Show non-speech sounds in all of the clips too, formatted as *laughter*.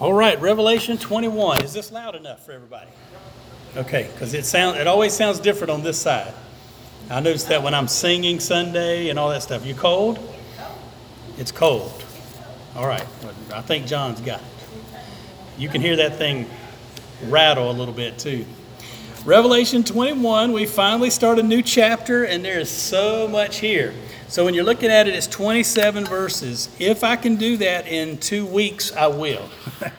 All right, Revelation 21. Is this loud enough for everybody? Okay, because it sound it always sounds different on this side. I noticed that when I'm singing Sunday and all that stuff. You cold? It's cold. All right. I think John's got it. You can hear that thing rattle a little bit too. Revelation 21, we finally start a new chapter, and there is so much here. So when you're looking at it, it's 27 verses. If I can do that in two weeks, I will.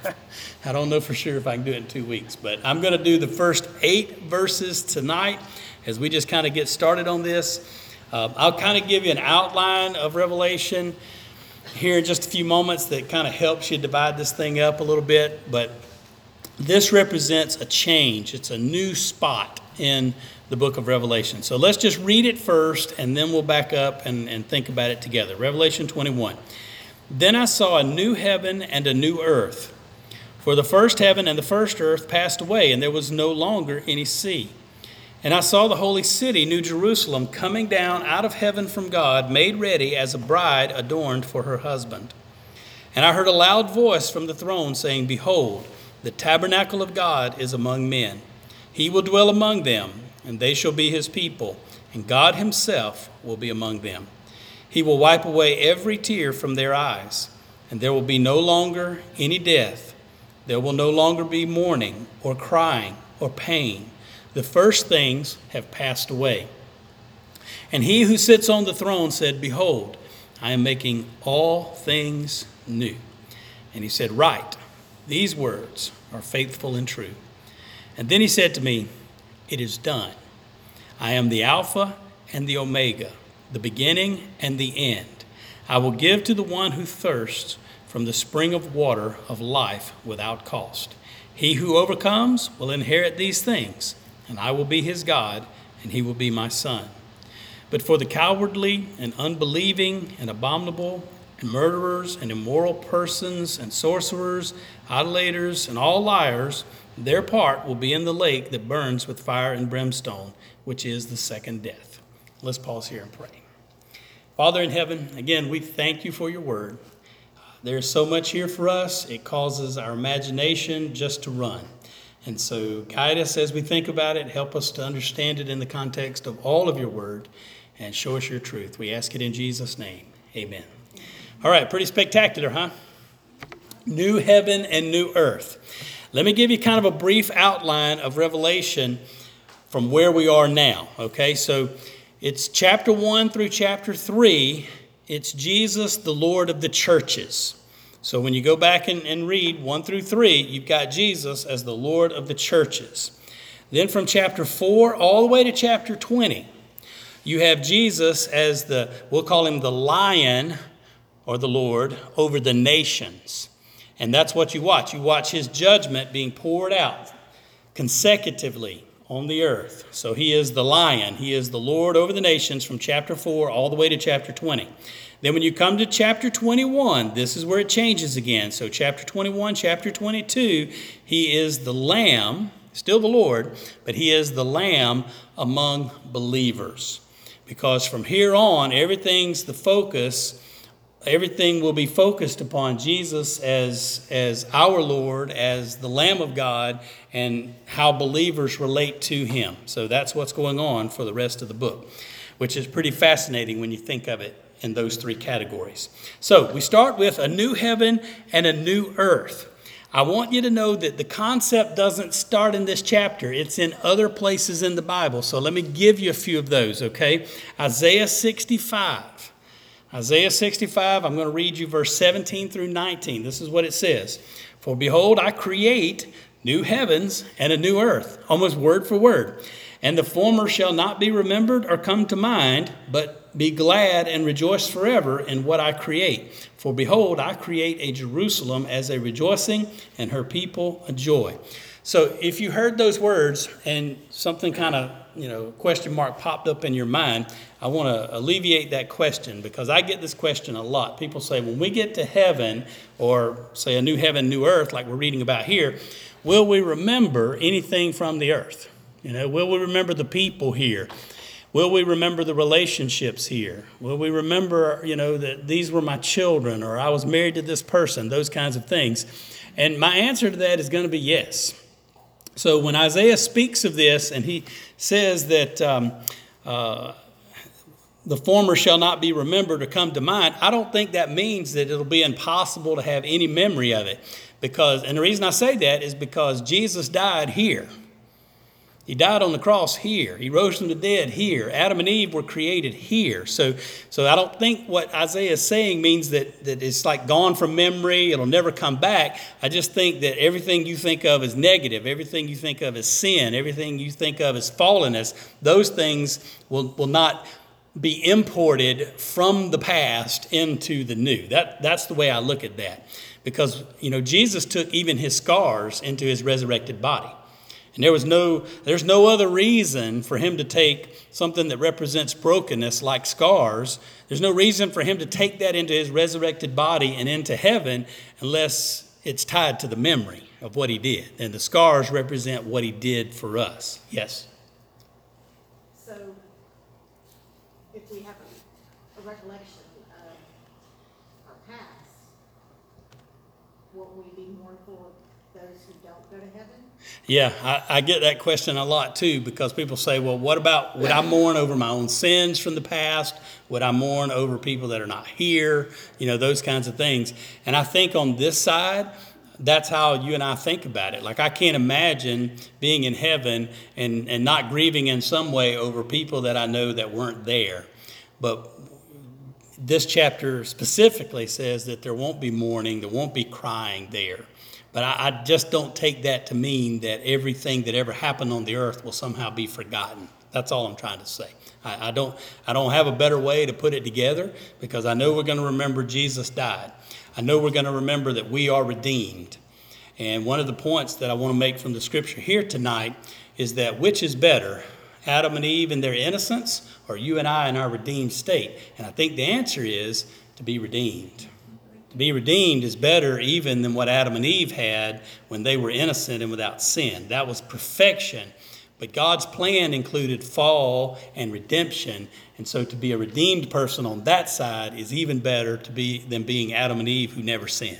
*laughs* I don't know for sure if I can do it in two weeks, but I'm going to do the first eight verses tonight as we just kind of get started on this. Uh, I'll kind of give you an outline of Revelation here in just a few moments that kind of helps you divide this thing up a little bit, but this represents a change. It's a new spot in the book of Revelation. So let's just read it first, and then we'll back up and, and think about it together. Revelation 21. Then I saw a new heaven and a new earth. For the first heaven and the first earth passed away, and there was no longer any sea. And I saw the holy city, New Jerusalem, coming down out of heaven from God, made ready as a bride adorned for her husband. And I heard a loud voice from the throne saying, Behold, the tabernacle of God is among men. He will dwell among them, and they shall be his people, and God himself will be among them. He will wipe away every tear from their eyes, and there will be no longer any death. There will no longer be mourning, or crying, or pain. The first things have passed away. And he who sits on the throne said, Behold, I am making all things new. And he said, Write these words are faithful and true. And then he said to me, It is done. I am the Alpha and the Omega, the beginning and the end. I will give to the one who thirsts from the spring of water of life without cost. He who overcomes will inherit these things, and I will be his God, and he will be my son. But for the cowardly and unbelieving and abominable and murderers and immoral persons and sorcerers, idolaters, and all liars, their part will be in the lake that burns with fire and brimstone, which is the second death. Let's pause here and pray. Father in heaven, again, we thank you for your word. There's so much here for us, it causes our imagination just to run. And so, guide us as we think about it. Help us to understand it in the context of all of your word and show us your truth. We ask it in Jesus' name. Amen. All right, pretty spectacular, huh? New heaven and new earth. Let me give you kind of a brief outline of Revelation from where we are now. Okay, so it's chapter 1 through chapter 3. It's Jesus, the Lord of the churches. So when you go back and, and read 1 through 3, you've got Jesus as the Lord of the churches. Then from chapter 4 all the way to chapter 20, you have Jesus as the, we'll call him the lion or the Lord over the nations. And that's what you watch. You watch his judgment being poured out consecutively on the earth. So he is the lion, he is the Lord over the nations from chapter 4 all the way to chapter 20. Then when you come to chapter 21, this is where it changes again. So chapter 21, chapter 22, he is the lamb, still the Lord, but he is the lamb among believers. Because from here on, everything's the focus everything will be focused upon Jesus as, as our Lord, as the Lamb of God, and how believers relate to Him. So that's what's going on for the rest of the book, which is pretty fascinating when you think of it in those three categories. So we start with a new heaven and a new earth. I want you to know that the concept doesn't start in this chapter. It's in other places in the Bible. So let me give you a few of those, okay? Isaiah 65. Isaiah 65, I'm going to read you verse 17 through 19. This is what it says For behold, I create new heavens and a new earth, almost word for word. And the former shall not be remembered or come to mind, but be glad and rejoice forever in what I create. For behold, I create a Jerusalem as a rejoicing, and her people a joy. So if you heard those words and something kind of, you know, question mark popped up in your mind, I want to alleviate that question because I get this question a lot. People say, when we get to heaven, or say a new heaven, new earth, like we're reading about here, will we remember anything from the earth? You know, will we remember the people here? Will we remember the relationships here? Will we remember, you know, that these were my children or I was married to this person, those kinds of things? And my answer to that is going to be yes. So when Isaiah speaks of this and he says that um, uh, the former shall not be remembered or come to mind, I don't think that means that it'll be impossible to have any memory of it. Because, and the reason I say that is because Jesus died here. He died on the cross here. He rose from the dead here. Adam and Eve were created here. So, so I don't think what Isaiah is saying means that, that it's like gone from memory, it'll never come back. I just think that everything you think of as negative, everything you think of as sin, everything you think of as fallenness, those things will, will not be imported from the past into the new. That, that's the way I look at that. Because, you know, Jesus took even his scars into his resurrected body. And there was no, there's no other reason for him to take something that represents brokenness like scars. There's no reason for him to take that into his resurrected body and into heaven unless it's tied to the memory of what he did. And the scars represent what he did for us. Yes? So if we have a, a recollection of our past, won't we be mournful of those who don't go to heaven? Yeah, I, I get that question a lot too because people say, well, what about, would I mourn over my own sins from the past? Would I mourn over people that are not here? You know, those kinds of things. And I think on this side, that's how you and I think about it. Like, I can't imagine being in heaven and, and not grieving in some way over people that I know that weren't there. But this chapter specifically says that there won't be mourning, there won't be crying there. But I, I, just don't take that to mean that everything that ever happened on the earth will somehow be forgotten. That's all I'm trying to say. I, I don't, I don't have a better way to put it together because I know we're going to remember Jesus died. I know we're going to remember that we are redeemed. And one of the points that I want to make from the scripture here tonight is that which is better, Adam and Eve in their innocence or you and I in our redeemed state? And I think the answer is to be redeemed. To be redeemed is better even than what Adam and Eve had when they were innocent and without sin. That was perfection. But God's plan included fall and redemption. And so to be a redeemed person on that side is even better to be than being Adam and Eve who never sinned.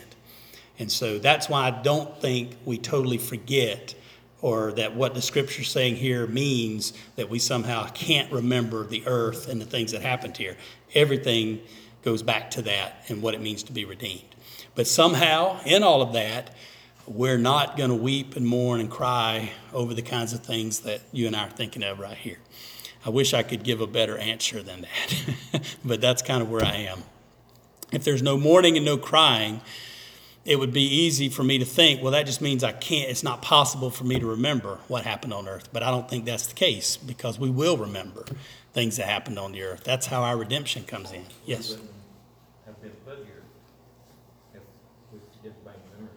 And so that's why I don't think we totally forget or that what the scripture's saying here means that we somehow can't remember the earth and the things that happened here. Everything goes back to that and what it means to be redeemed. But somehow, in all of that, we're not going to weep and mourn and cry over the kinds of things that you and I are thinking of right here. I wish I could give a better answer than that, *laughs* but that's kind of where I am. If there's no mourning and no crying, it would be easy for me to think, well, that just means I can't, it's not possible for me to remember what happened on earth. But I don't think that's the case because we will remember things that happened on the earth. That's how our redemption comes in. Yes. Wouldn't have been put here if we didn't make memories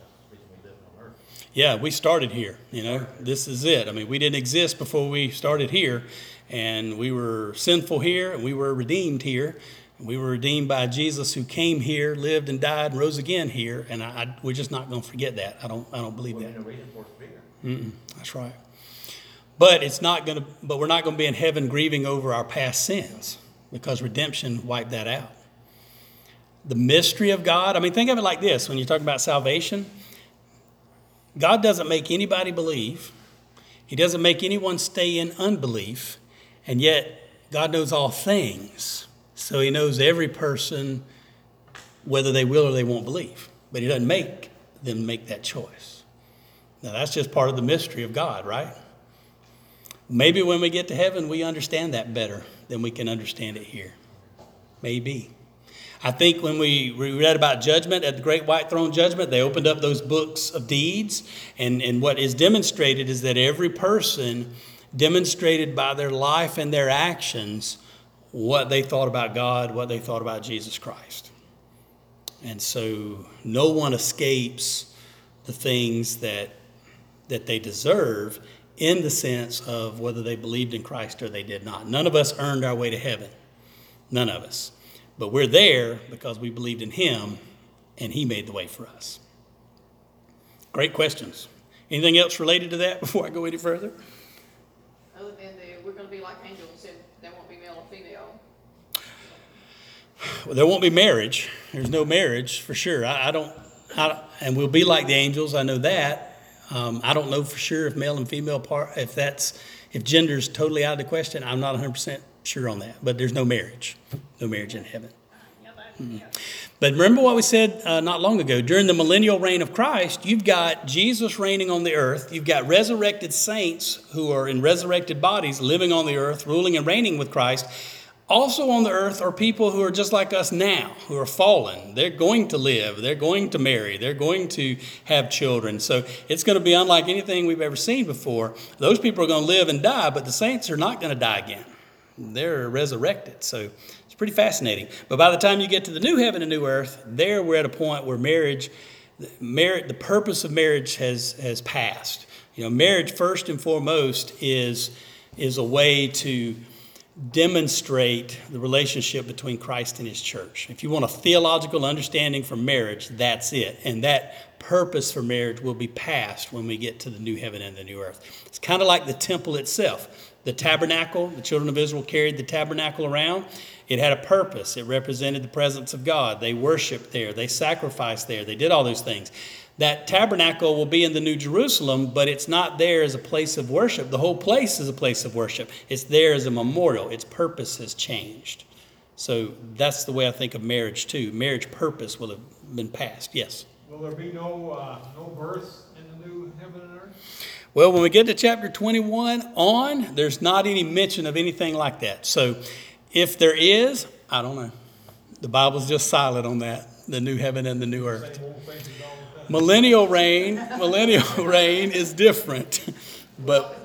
of the reason we live on earth. Yeah, we started here. You know, this is it. I mean, we didn't exist before we started here, and we were sinful here, and we were redeemed here. And We were redeemed by Jesus who came here, lived and died, and rose again here, and I, I, we're just not going to forget that. I don't, I don't believe Well, that. there's no reason for us to be here. Mm-mm, that's right. But it's not going to. But we're not going to be in heaven grieving over our past sins because redemption wiped that out. The mystery of God. I mean, think of it like this: when you talk about salvation, God doesn't make anybody believe. He doesn't make anyone stay in unbelief, and yet God knows all things. So He knows every person, whether they will or they won't believe. But He doesn't make them make that choice. Now that's just part of the mystery of God, right? Maybe when we get to heaven, we understand that better than we can understand it here. Maybe. I think when we we read about judgment at the great white throne judgment, they opened up those books of deeds. And, and what is demonstrated is that every person demonstrated by their life and their actions what they thought about God, what they thought about Jesus Christ. And so no one escapes the things that, that they deserve in the sense of whether they believed in Christ or they did not. None of us earned our way to heaven. None of us. But we're there because we believed in him and he made the way for us. Great questions. Anything else related to that *laughs* before I go any further? Other than that, we're going to be like angels and there won't be male or female. Well, there won't be marriage. There's no marriage for sure. I, I don't, I, and we'll be like the angels. I know that. Um, I don't know for sure if male and female part, if that's, if gender is totally out of the question. I'm not 100 percent sure on that. But there's no marriage, no marriage in heaven. Mhm. But remember what we said uh, not long ago. During the millennial reign of Christ, you've got Jesus reigning on the earth. You've got resurrected saints who are in resurrected bodies living on the earth, ruling and reigning with Christ. Also on the earth are people who are just like us now, who are fallen. They're going to live, they're going to marry, they're going to have children. So it's going to be unlike anything we've ever seen before. Those people are going to live and die, but the saints are not going to die again. They're resurrected. So it's pretty fascinating. But by the time you get to the new heaven and new earth, there we're at a point where marriage, merit, the purpose of marriage has, has passed. You know, marriage first and foremost is, is a way to demonstrate the relationship between Christ and his church. If you want a theological understanding for marriage, that's it. And that purpose for marriage will be passed when we get to the new heaven and the new earth. It's kind of like the temple itself. The tabernacle, the children of Israel carried the tabernacle around. It had a purpose. It represented the presence of God. They worshiped there, they sacrificed there, they did all those things. That tabernacle will be in the New Jerusalem, but it's not there as a place of worship. The whole place is a place of worship. It's there as a memorial. Its purpose has changed. So that's the way I think of marriage too. Marriage purpose will have been passed. Yes. Will there be no, uh, no births in the new heaven and earth? Well, when we get to chapter 21 on, there's not any mention of anything like that. So if there is, I don't know. The Bible's just silent on that the new heaven and the new earth. Millennial reign, millennial *laughs* reign is different. *laughs* But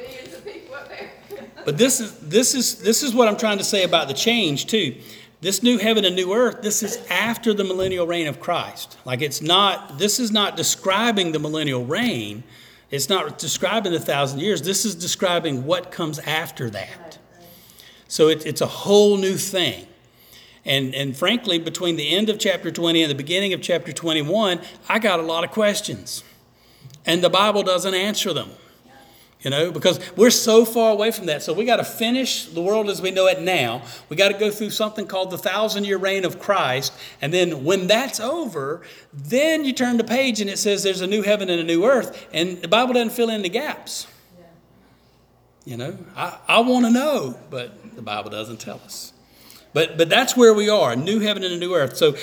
but this is this is this is what I'm trying to say about the change too. This new heaven and new earth, this is after the millennial reign of Christ. Like it's not this is not describing the millennial reign. It's not describing the thousand years. This is describing what comes after that. So it, it's a whole new thing. And, and frankly, between the end of chapter 20 and the beginning of chapter 21, I got a lot of questions. And the Bible doesn't answer them. You know, because we're so far away from that. So we got to finish the world as we know it now. We got to go through something called the thousand year reign of Christ. And then when that's over, then you turn the page and it says there's a new heaven and a new earth. And the Bible doesn't fill in the gaps. You know, I, I want to know, but the Bible doesn't tell us. But, but that's where we are, a new heaven and a new earth. So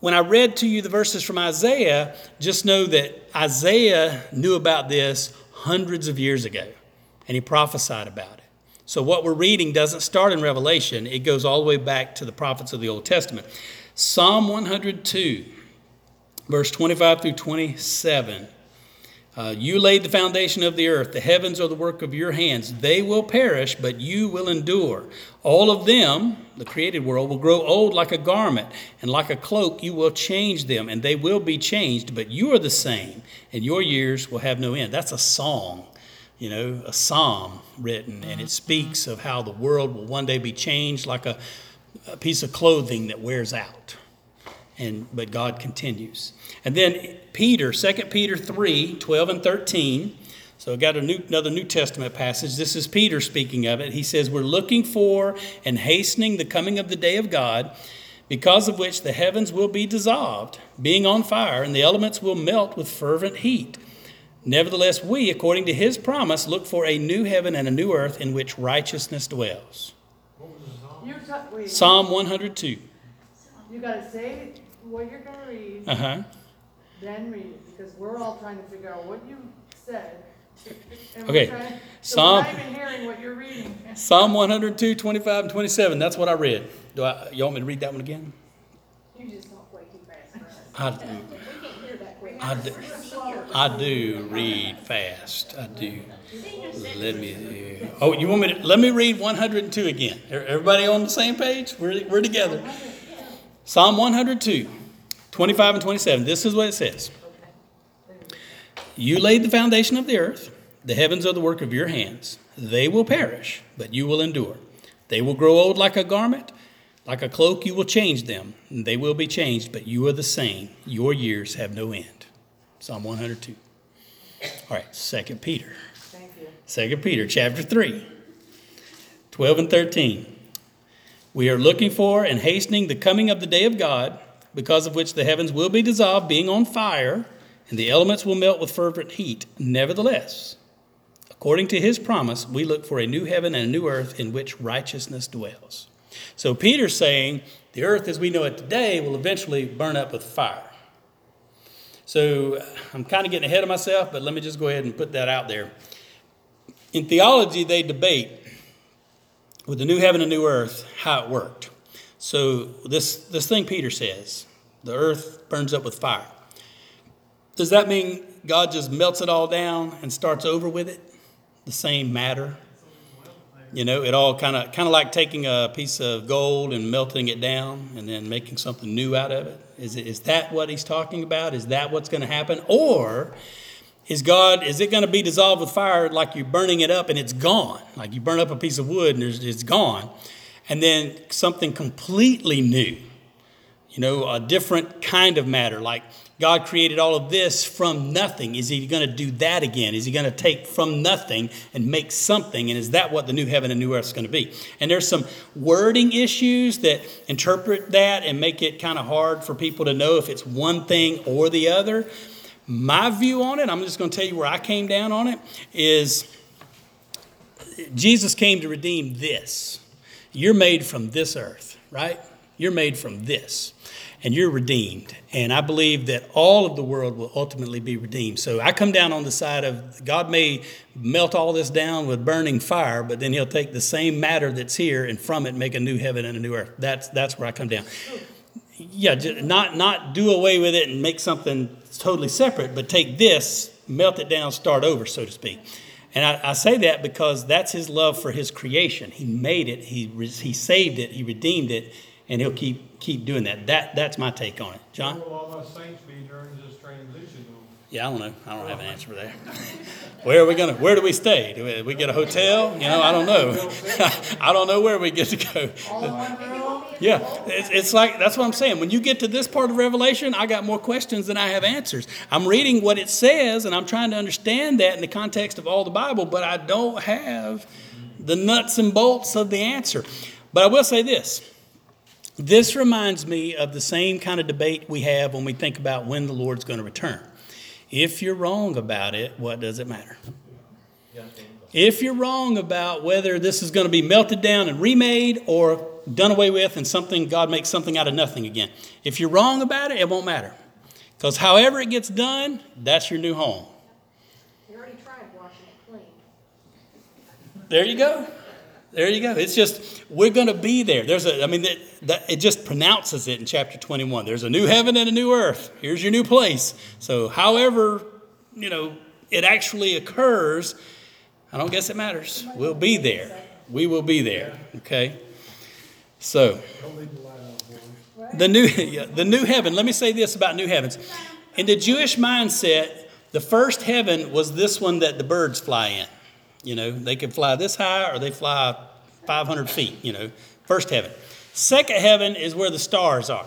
when I read to you the verses from Isaiah, just know that Isaiah knew about this hundreds of years ago, and he prophesied about it. So what we're reading doesn't start in Revelation, it goes all the way back to the prophets of the Old Testament. Psalm 102, verse 25 through 27. Uh, you laid the foundation of the earth. The heavens are the work of your hands. They will perish, but you will endure. All of them, the created world, will grow old like a garment, and like a cloak you will change them, and they will be changed, but you are the same, and your years will have no end. That's a song, you know, a psalm written, and it speaks of how the world will one day be changed like a, a piece of clothing that wears out and but God continues. And then Peter, 2 Peter 3, 12 and 13. So I got a new, another New Testament passage. This is Peter speaking of it. He says, We're looking for and hastening the coming of the day of God, because of which the heavens will be dissolved, being on fire, and the elements will melt with fervent heat. Nevertheless, we, according to his promise, look for a new heaven and a new earth in which righteousness dwells. What was the song? You ta- wait, Psalm 102. you gotta say what you're gonna read, Uh huh. then read it, because we're all trying to figure out what you said. and we're Okay, trying- So Psalm- we're not even hearing what you're reading. Psalm 102, 25, and 27. That's what I read. Do I, you want me to read that one again? You just talk way too fast for us. I do. *laughs* We can't hear that quick. I do. I do read fast. I do. Let me. Oh, you want me to? Let me read 102 again. E- Everybody on the same page? We're, we're together. Psalm 102, 25 and 27. This is what it says You laid the foundation of the earth, the heavens are the work of your hands. They will perish, but you will endure. They will grow old like a garment, like a cloak, you will change them. They will be changed, but you are the same. Your years have no end. Psalm 102. All right, 2 Peter. Thank you. 2 Peter chapter 3, 12 and 13. We are looking for and hastening the coming of the day of God, because of which the heavens will be dissolved, being on fire, and the elements will melt with fervent heat. Nevertheless, according to his promise, we look for a new heaven and a new earth in which righteousness dwells. So Peter's saying the earth as we know it today will eventually burn up with fire. So I'm kind of getting ahead of myself, but let me just go ahead and put that out there. In theology, they debate with the new heaven and new earth how it worked. So this this thing Peter says, the earth burns up with fire. Does that mean God just melts it all down and starts over with it? The same matter? You know, it all kind of kind of like taking a piece of gold and melting it down and then making something new out of it. Is it, is that what he's talking about? Is that what's going to happen? Or is God is it going to be dissolved with fire like you're burning it up and it's gone? Like you burn up a piece of wood and it's gone, and then something completely new. You know, a different kind of matter like God created all of this from nothing. Is he going to do that again? Is he going to take from nothing and make something? And is that what the new heaven and new earth is going to be? And there's some wording issues that interpret that and make it kind of hard for people to know if it's one thing or the other. My view on it, I'm just going to tell you where I came down on it, is Jesus came to redeem this. You're made from this earth, right? You're made from this and you're redeemed. And I believe that all of the world will ultimately be redeemed. So I come down on the side of God may melt all this down with burning fire, but then He'll take the same matter that's here and from it make a new heaven and a new earth. That's that's where I come down. Yeah, not not do away with it and make something totally separate, but take this, melt it down, start over, so to speak. And I, I, say that because that's his love for his creation. He made it, he, he saved it, he redeemed it, and he'll keep keep doing that. That that's my take on it. John? Where will all saints be during? Yeah, I don't know. I don't have an answer for that. *laughs* where are we gonna? Where do we stay? Do we, we get a hotel? You know, I don't know. *laughs* I don't know where we get to go. *laughs* Yeah, it's, it's like that's what I'm saying. When you get to this part of Revelation, I got more questions than I have answers. I'm reading what it says, and I'm trying to understand that in the context of all the Bible, but I don't have the nuts and bolts of the answer. But I will say this this reminds me of the same kind of debate we have when we think about when the Lord's going to return. If you're wrong about it, what does it matter? If you're wrong about whether this is going to be melted down and remade or done away with and something God makes something out of nothing again. If you're wrong about it, it won't matter. Because however it gets done, that's your new home. You already tried washing it clean. There you go. There you go. It's just we're going to be there. There's a. I mean, that, that, it just pronounces it in chapter 21. There's a new heaven and a new earth. Here's your new place. So, however, you know, it actually occurs, I don't guess it matters. We'll be there. We will be there. Okay. So, the new *laughs* the new heaven. Let me say this about new heavens. In the Jewish mindset, the first heaven was this one that the birds fly in. You know, they could fly this high or they fly 500 feet, you know, first heaven. Second heaven is where the stars are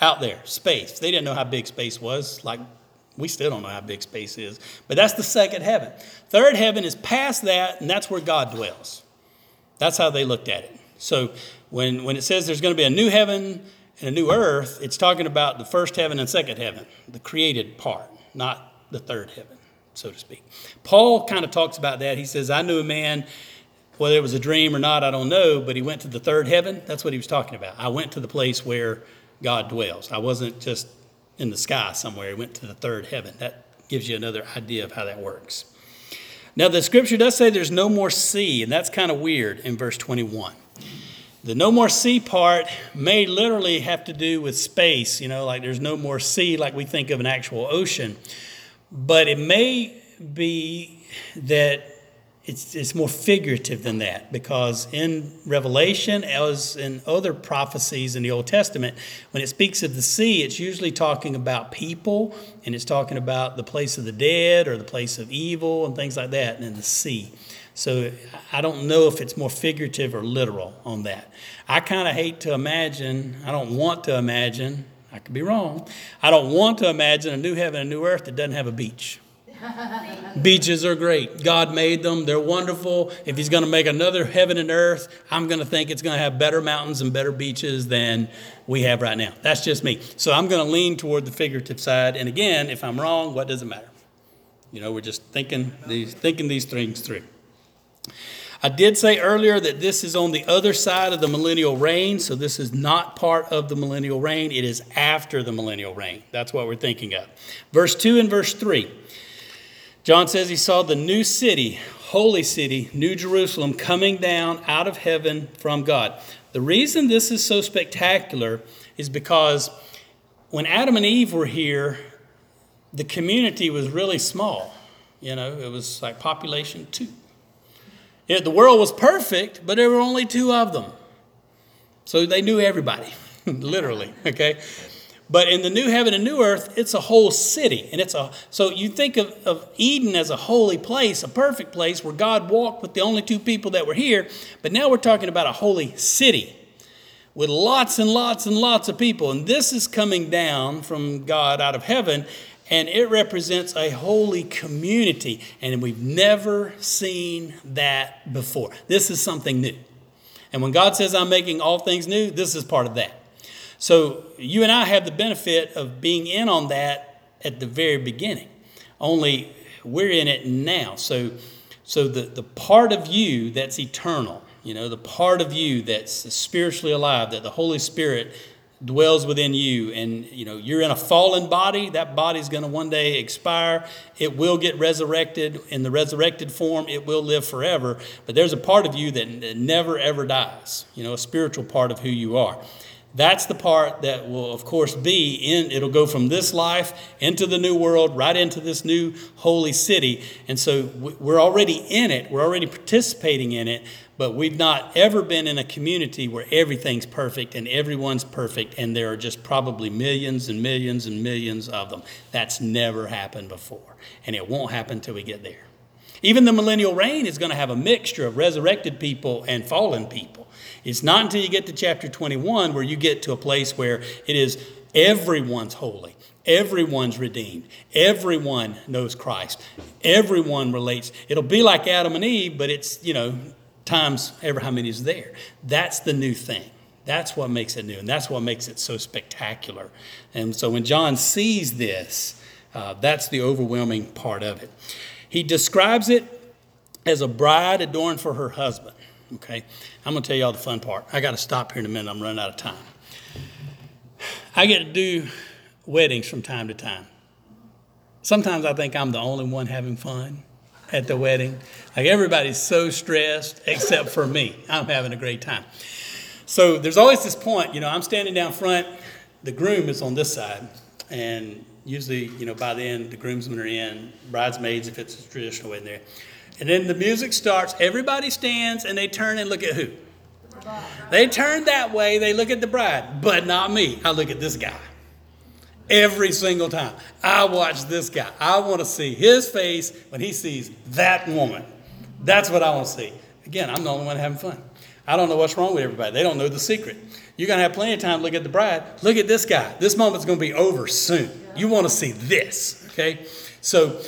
out there, space. They didn't know how big space was, like we still don't know how big space is, but that's the second heaven. Third heaven is past that, and that's where God dwells. That's how they looked at it. So when, when it says there's going to be a new heaven and a new earth, it's talking about the first heaven and second heaven, the created part, not the third heaven so to speak. Paul kind of talks about that. He says, I knew a man, whether it was a dream or not, I don't know, but he went to the third heaven. That's what he was talking about. I went to the place where God dwells. I wasn't just in the sky somewhere, he went to the third heaven. That gives you another idea of how that works. Now, the scripture does say there's no more sea, and that's kind of weird in verse 21. The no more sea part may literally have to do with space, you know, like there's no more sea like we think of an actual ocean. But it may be that it's, it's more figurative than that because in Revelation, as in other prophecies in the Old Testament, when it speaks of the sea, it's usually talking about people and it's talking about the place of the dead or the place of evil and things like that in the sea. So I don't know if it's more figurative or literal on that. I kind of hate to imagine, I don't want to imagine I could be wrong. I don't want to imagine a new heaven and a new earth that doesn't have a beach. *laughs* Beaches are great. God made them. They're wonderful. If He's going to make another heaven and earth, I'm going to think it's going to have better mountains and better beaches than we have right now. That's just me. So I'm going to lean toward the figurative side. And again, if I'm wrong, what does it matter? You know, we're just thinking these, thinking these things through. I did say earlier that this is on the other side of the millennial reign, so this is not part of the millennial reign. It is after the millennial reign. That's what we're thinking of. Verse 2 and verse 3. John says he saw the new city, holy city, New Jerusalem, coming down out of heaven from God. The reason this is so spectacular is because when Adam and Eve were here, the community was really small. You know, it was like population two. Yeah, the world was perfect, but there were only two of them. So they knew everybody, *laughs* literally, okay? But in the new heaven and new earth, it's a whole city. And it's a so you think of, of Eden as a holy place, a perfect place where God walked with the only two people that were here. But now we're talking about a holy city with lots and lots and lots of people. And this is coming down from God out of heaven, and it represents a holy community. And we've never seen that before. This is something new. And when God says, I'm making all things new, this is part of that. So you and I have the benefit of being in on that at the very beginning. Only we're in it now. So so the, the part of you that's eternal, you know, the part of you that's spiritually alive, that the Holy Spirit dwells within you. And you know you're in a fallen body. That body's going to one day expire. It will get resurrected. In the resurrected form it will live forever. But there's a part of you that never ever dies you know a spiritual part of who you are. That's the part that will, of course, be in, it'll go from this life into the new world, right into this new holy city. And so we're already in it, we're already participating in it, but we've not ever been in a community where everything's perfect and everyone's perfect, and there are just probably millions and millions and millions of them. That's never happened before, and it won't happen until we get there. Even the millennial reign is going to have a mixture of resurrected people and fallen people. It's not until you get to chapter 21 where you get to a place where it is everyone's holy, everyone's redeemed, everyone knows Christ, everyone relates. It'll be like Adam and Eve, but it's, you know, times ever how many is there. That's the new thing. That's what makes it new, and that's what makes it so spectacular. And so when John sees this, uh, that's the overwhelming part of it. He describes it as a bride adorned for her husband. Okay, I'm to tell you all the fun part. I got to stop here in a minute. I'm running out of time. I get to do weddings from time to time. Sometimes I think I'm the only one having fun at the wedding. Like everybody's so stressed except for me. I'm having a great time. So there's always this point, you know, I'm standing down front, the groom is on this side, and usually, you know, by then the groomsmen are in, bridesmaids if it's a traditional wedding there. And then the music starts, everybody stands and they turn and look at who? They turn that way, they look at the bride, but not me. I look at this guy. Every single time. I watch this guy. I want to see his face when he sees that woman. That's what I want to see. Again, I'm the only one having fun. I don't know what's wrong with everybody. They don't know the secret. You're going to have plenty of time to look at the bride. Look at this guy. This moment's going to be over soon. You want to see this, okay? So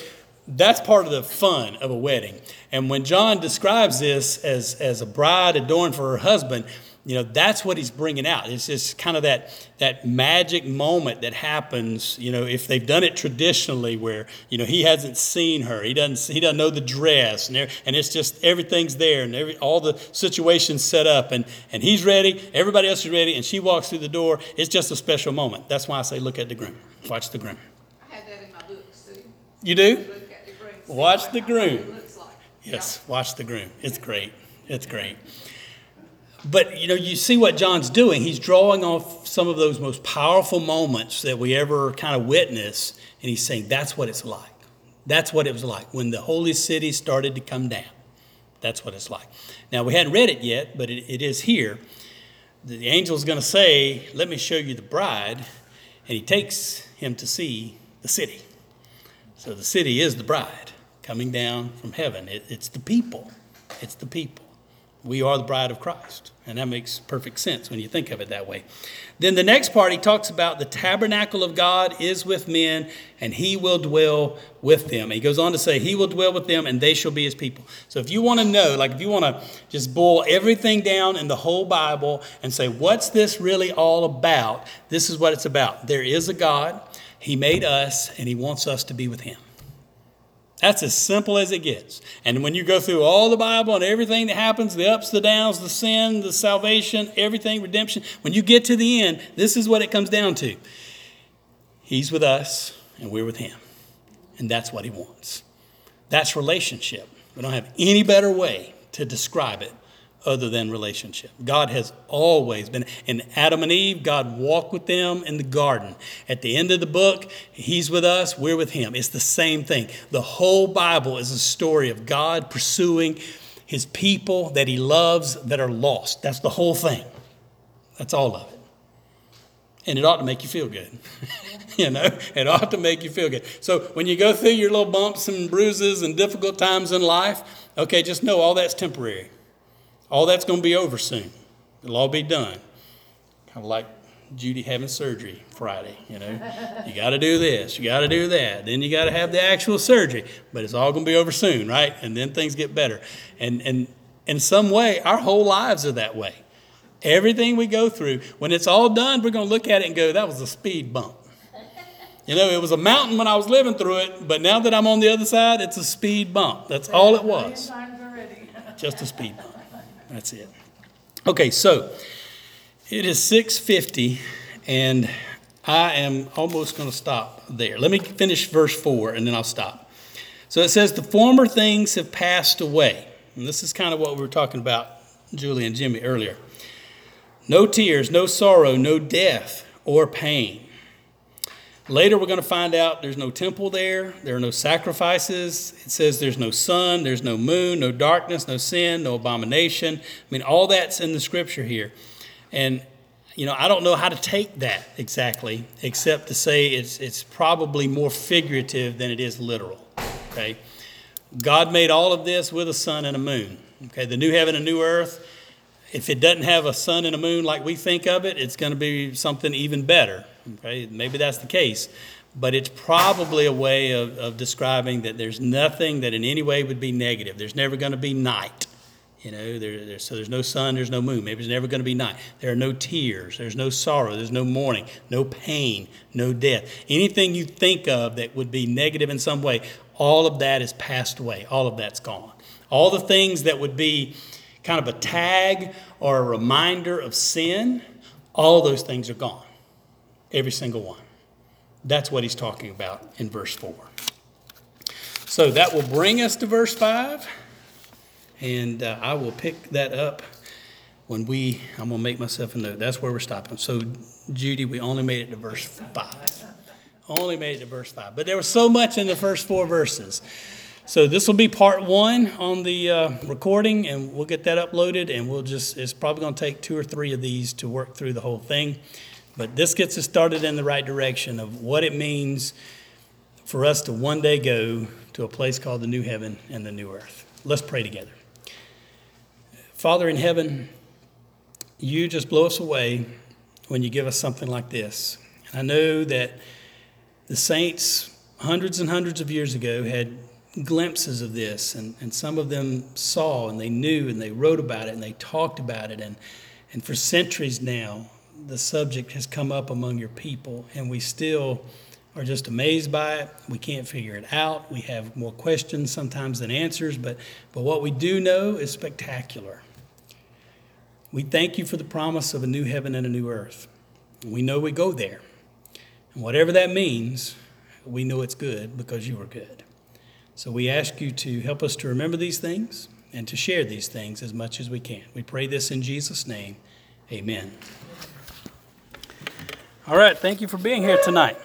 that's part of the fun of a wedding. And when John describes this as, as a bride adorned for her husband, you know, that's what he's bringing out. It's just kind of that, that magic moment that happens, you know, if they've done it traditionally where, you know, he hasn't seen her, he doesn't, he doesn't know the dress, and, and it's just everything's there and every, all the situations set up, and, and he's ready, everybody else is ready, and she walks through the door. It's just a special moment. That's why I say look at the groom, watch the groom. I had that in my books too. You do? Look at the groom. Watch the groom. looks like. Yes, watch the groom. It's great. It's great. But you know, you see what John's doing. He's drawing off some of those most powerful moments that we ever kind of witness, and he's saying that's what it's like. That's what it was like when the holy city started to come down. That's what it's like. Now we hadn't read it yet, but it, it is here. The angel's going to say, "Let me show you the bride," and he takes him to see the city. So the city is the bride coming down from heaven. It, it's the people. It's the people. We are the bride of Christ. And that makes perfect sense when you think of it that way. Then the next part, he talks about the tabernacle of God is with men, and he will dwell with them. He goes on to say, He will dwell with them, and they shall be his people. So if you want to know, like if you want to just boil everything down in the whole Bible and say, What's this really all about? This is what it's about. There is a God, he made us, and he wants us to be with him. That's as simple as it gets. And when you go through all the Bible and everything that happens, the ups, the downs, the sin, the salvation, everything, redemption, when you get to the end, this is what it comes down to. He's with us and we're with him. And that's what he wants. That's relationship. We don't have any better way to describe it other than relationship. God has always been. In Adam and Eve, God walked with them in the garden. At the end of the book, He's with us, we're with Him. It's the same thing. The whole Bible is a story of God pursuing His people that He loves that are lost. That's the whole thing. That's all of it. And it ought to make you feel good. *laughs* you know, it ought to make you feel good. So when you go through your little bumps and bruises and difficult times in life, okay, just know all that's temporary. All that's going to be over soon. It'll all be done. Kind of like Judy having surgery Friday, you know. *laughs* You got to do this, you got to do that. Then you got to have the actual surgery, but it's all going to be over soon, right? And then things get better. And and in some way, our whole lives are that way. Everything we go through, when it's all done, we're going to look at it and go, that was a speed bump. You know, it was a mountain when I was living through it, but now that I'm on the other side, it's a speed bump. That's all it was. Just a speed bump. That's it. Okay, so it is 6:50 and I am almost going to stop there. Let me finish verse 4 and then I'll stop. So it says the former things have passed away. And this is kind of what we were talking about Julie and Jimmy earlier. No tears, no sorrow, no death or pain. Later, we're going to find out there's no temple there, there are no sacrifices. It says there's no sun, there's no moon, no darkness, no sin, no abomination. I mean, all that's in the scripture here. And, you know, I don't know how to take that exactly, except to say it's, it's probably more figurative than it is literal. Okay? God made all of this with a sun and a moon. Okay? The new heaven and new earth if it doesn't have a sun and a moon like we think of it, it's going to be something even better. Okay, maybe that's the case, but it's probably a way of, of describing that there's nothing that in any way would be negative. There's never going to be night. You know, there, so there's no sun, there's no moon. Maybe there's never going to be night. There are no tears, there's no sorrow, there's no mourning, no pain, no death. Anything you think of that would be negative in some way, all of that is passed away. All of that's gone. All the things that would be kind of a tag or a reminder of sin, all those things are gone. Every single one. That's what he's talking about in verse 4. So that will bring us to verse 5. And uh, I will pick that up when we, I'm going to make myself a note. That's where we're stopping. So, Judy, we only made it to verse 5. Only made it to verse 5. But there was so much in the first four verses. So this will be part one on the uh, recording, and we'll get that uploaded. And we'll just, it's probably going to take two or three of these to work through the whole thing. But this gets us started in the right direction of what it means for us to one day go to a place called the new heaven and the new earth. Let's pray together. Father in heaven, you just blow us away when you give us something like this. And I know that the saints, hundreds and hundreds of years ago, had glimpses of this, and, and some of them saw and they knew and they wrote about it and they talked about it. And, and for centuries now, the subject has come up among your people, and we still are just amazed by it. We can't figure it out. We have more questions sometimes than answers, but, but what we do know is spectacular. We thank you for the promise of a new heaven and a new earth. We know we go there. And whatever that means, we know it's good because you are good. So we ask you to help us to remember these things and to share these things as much as we can. We pray this in Jesus' name. Amen. All right, thank you for being here tonight.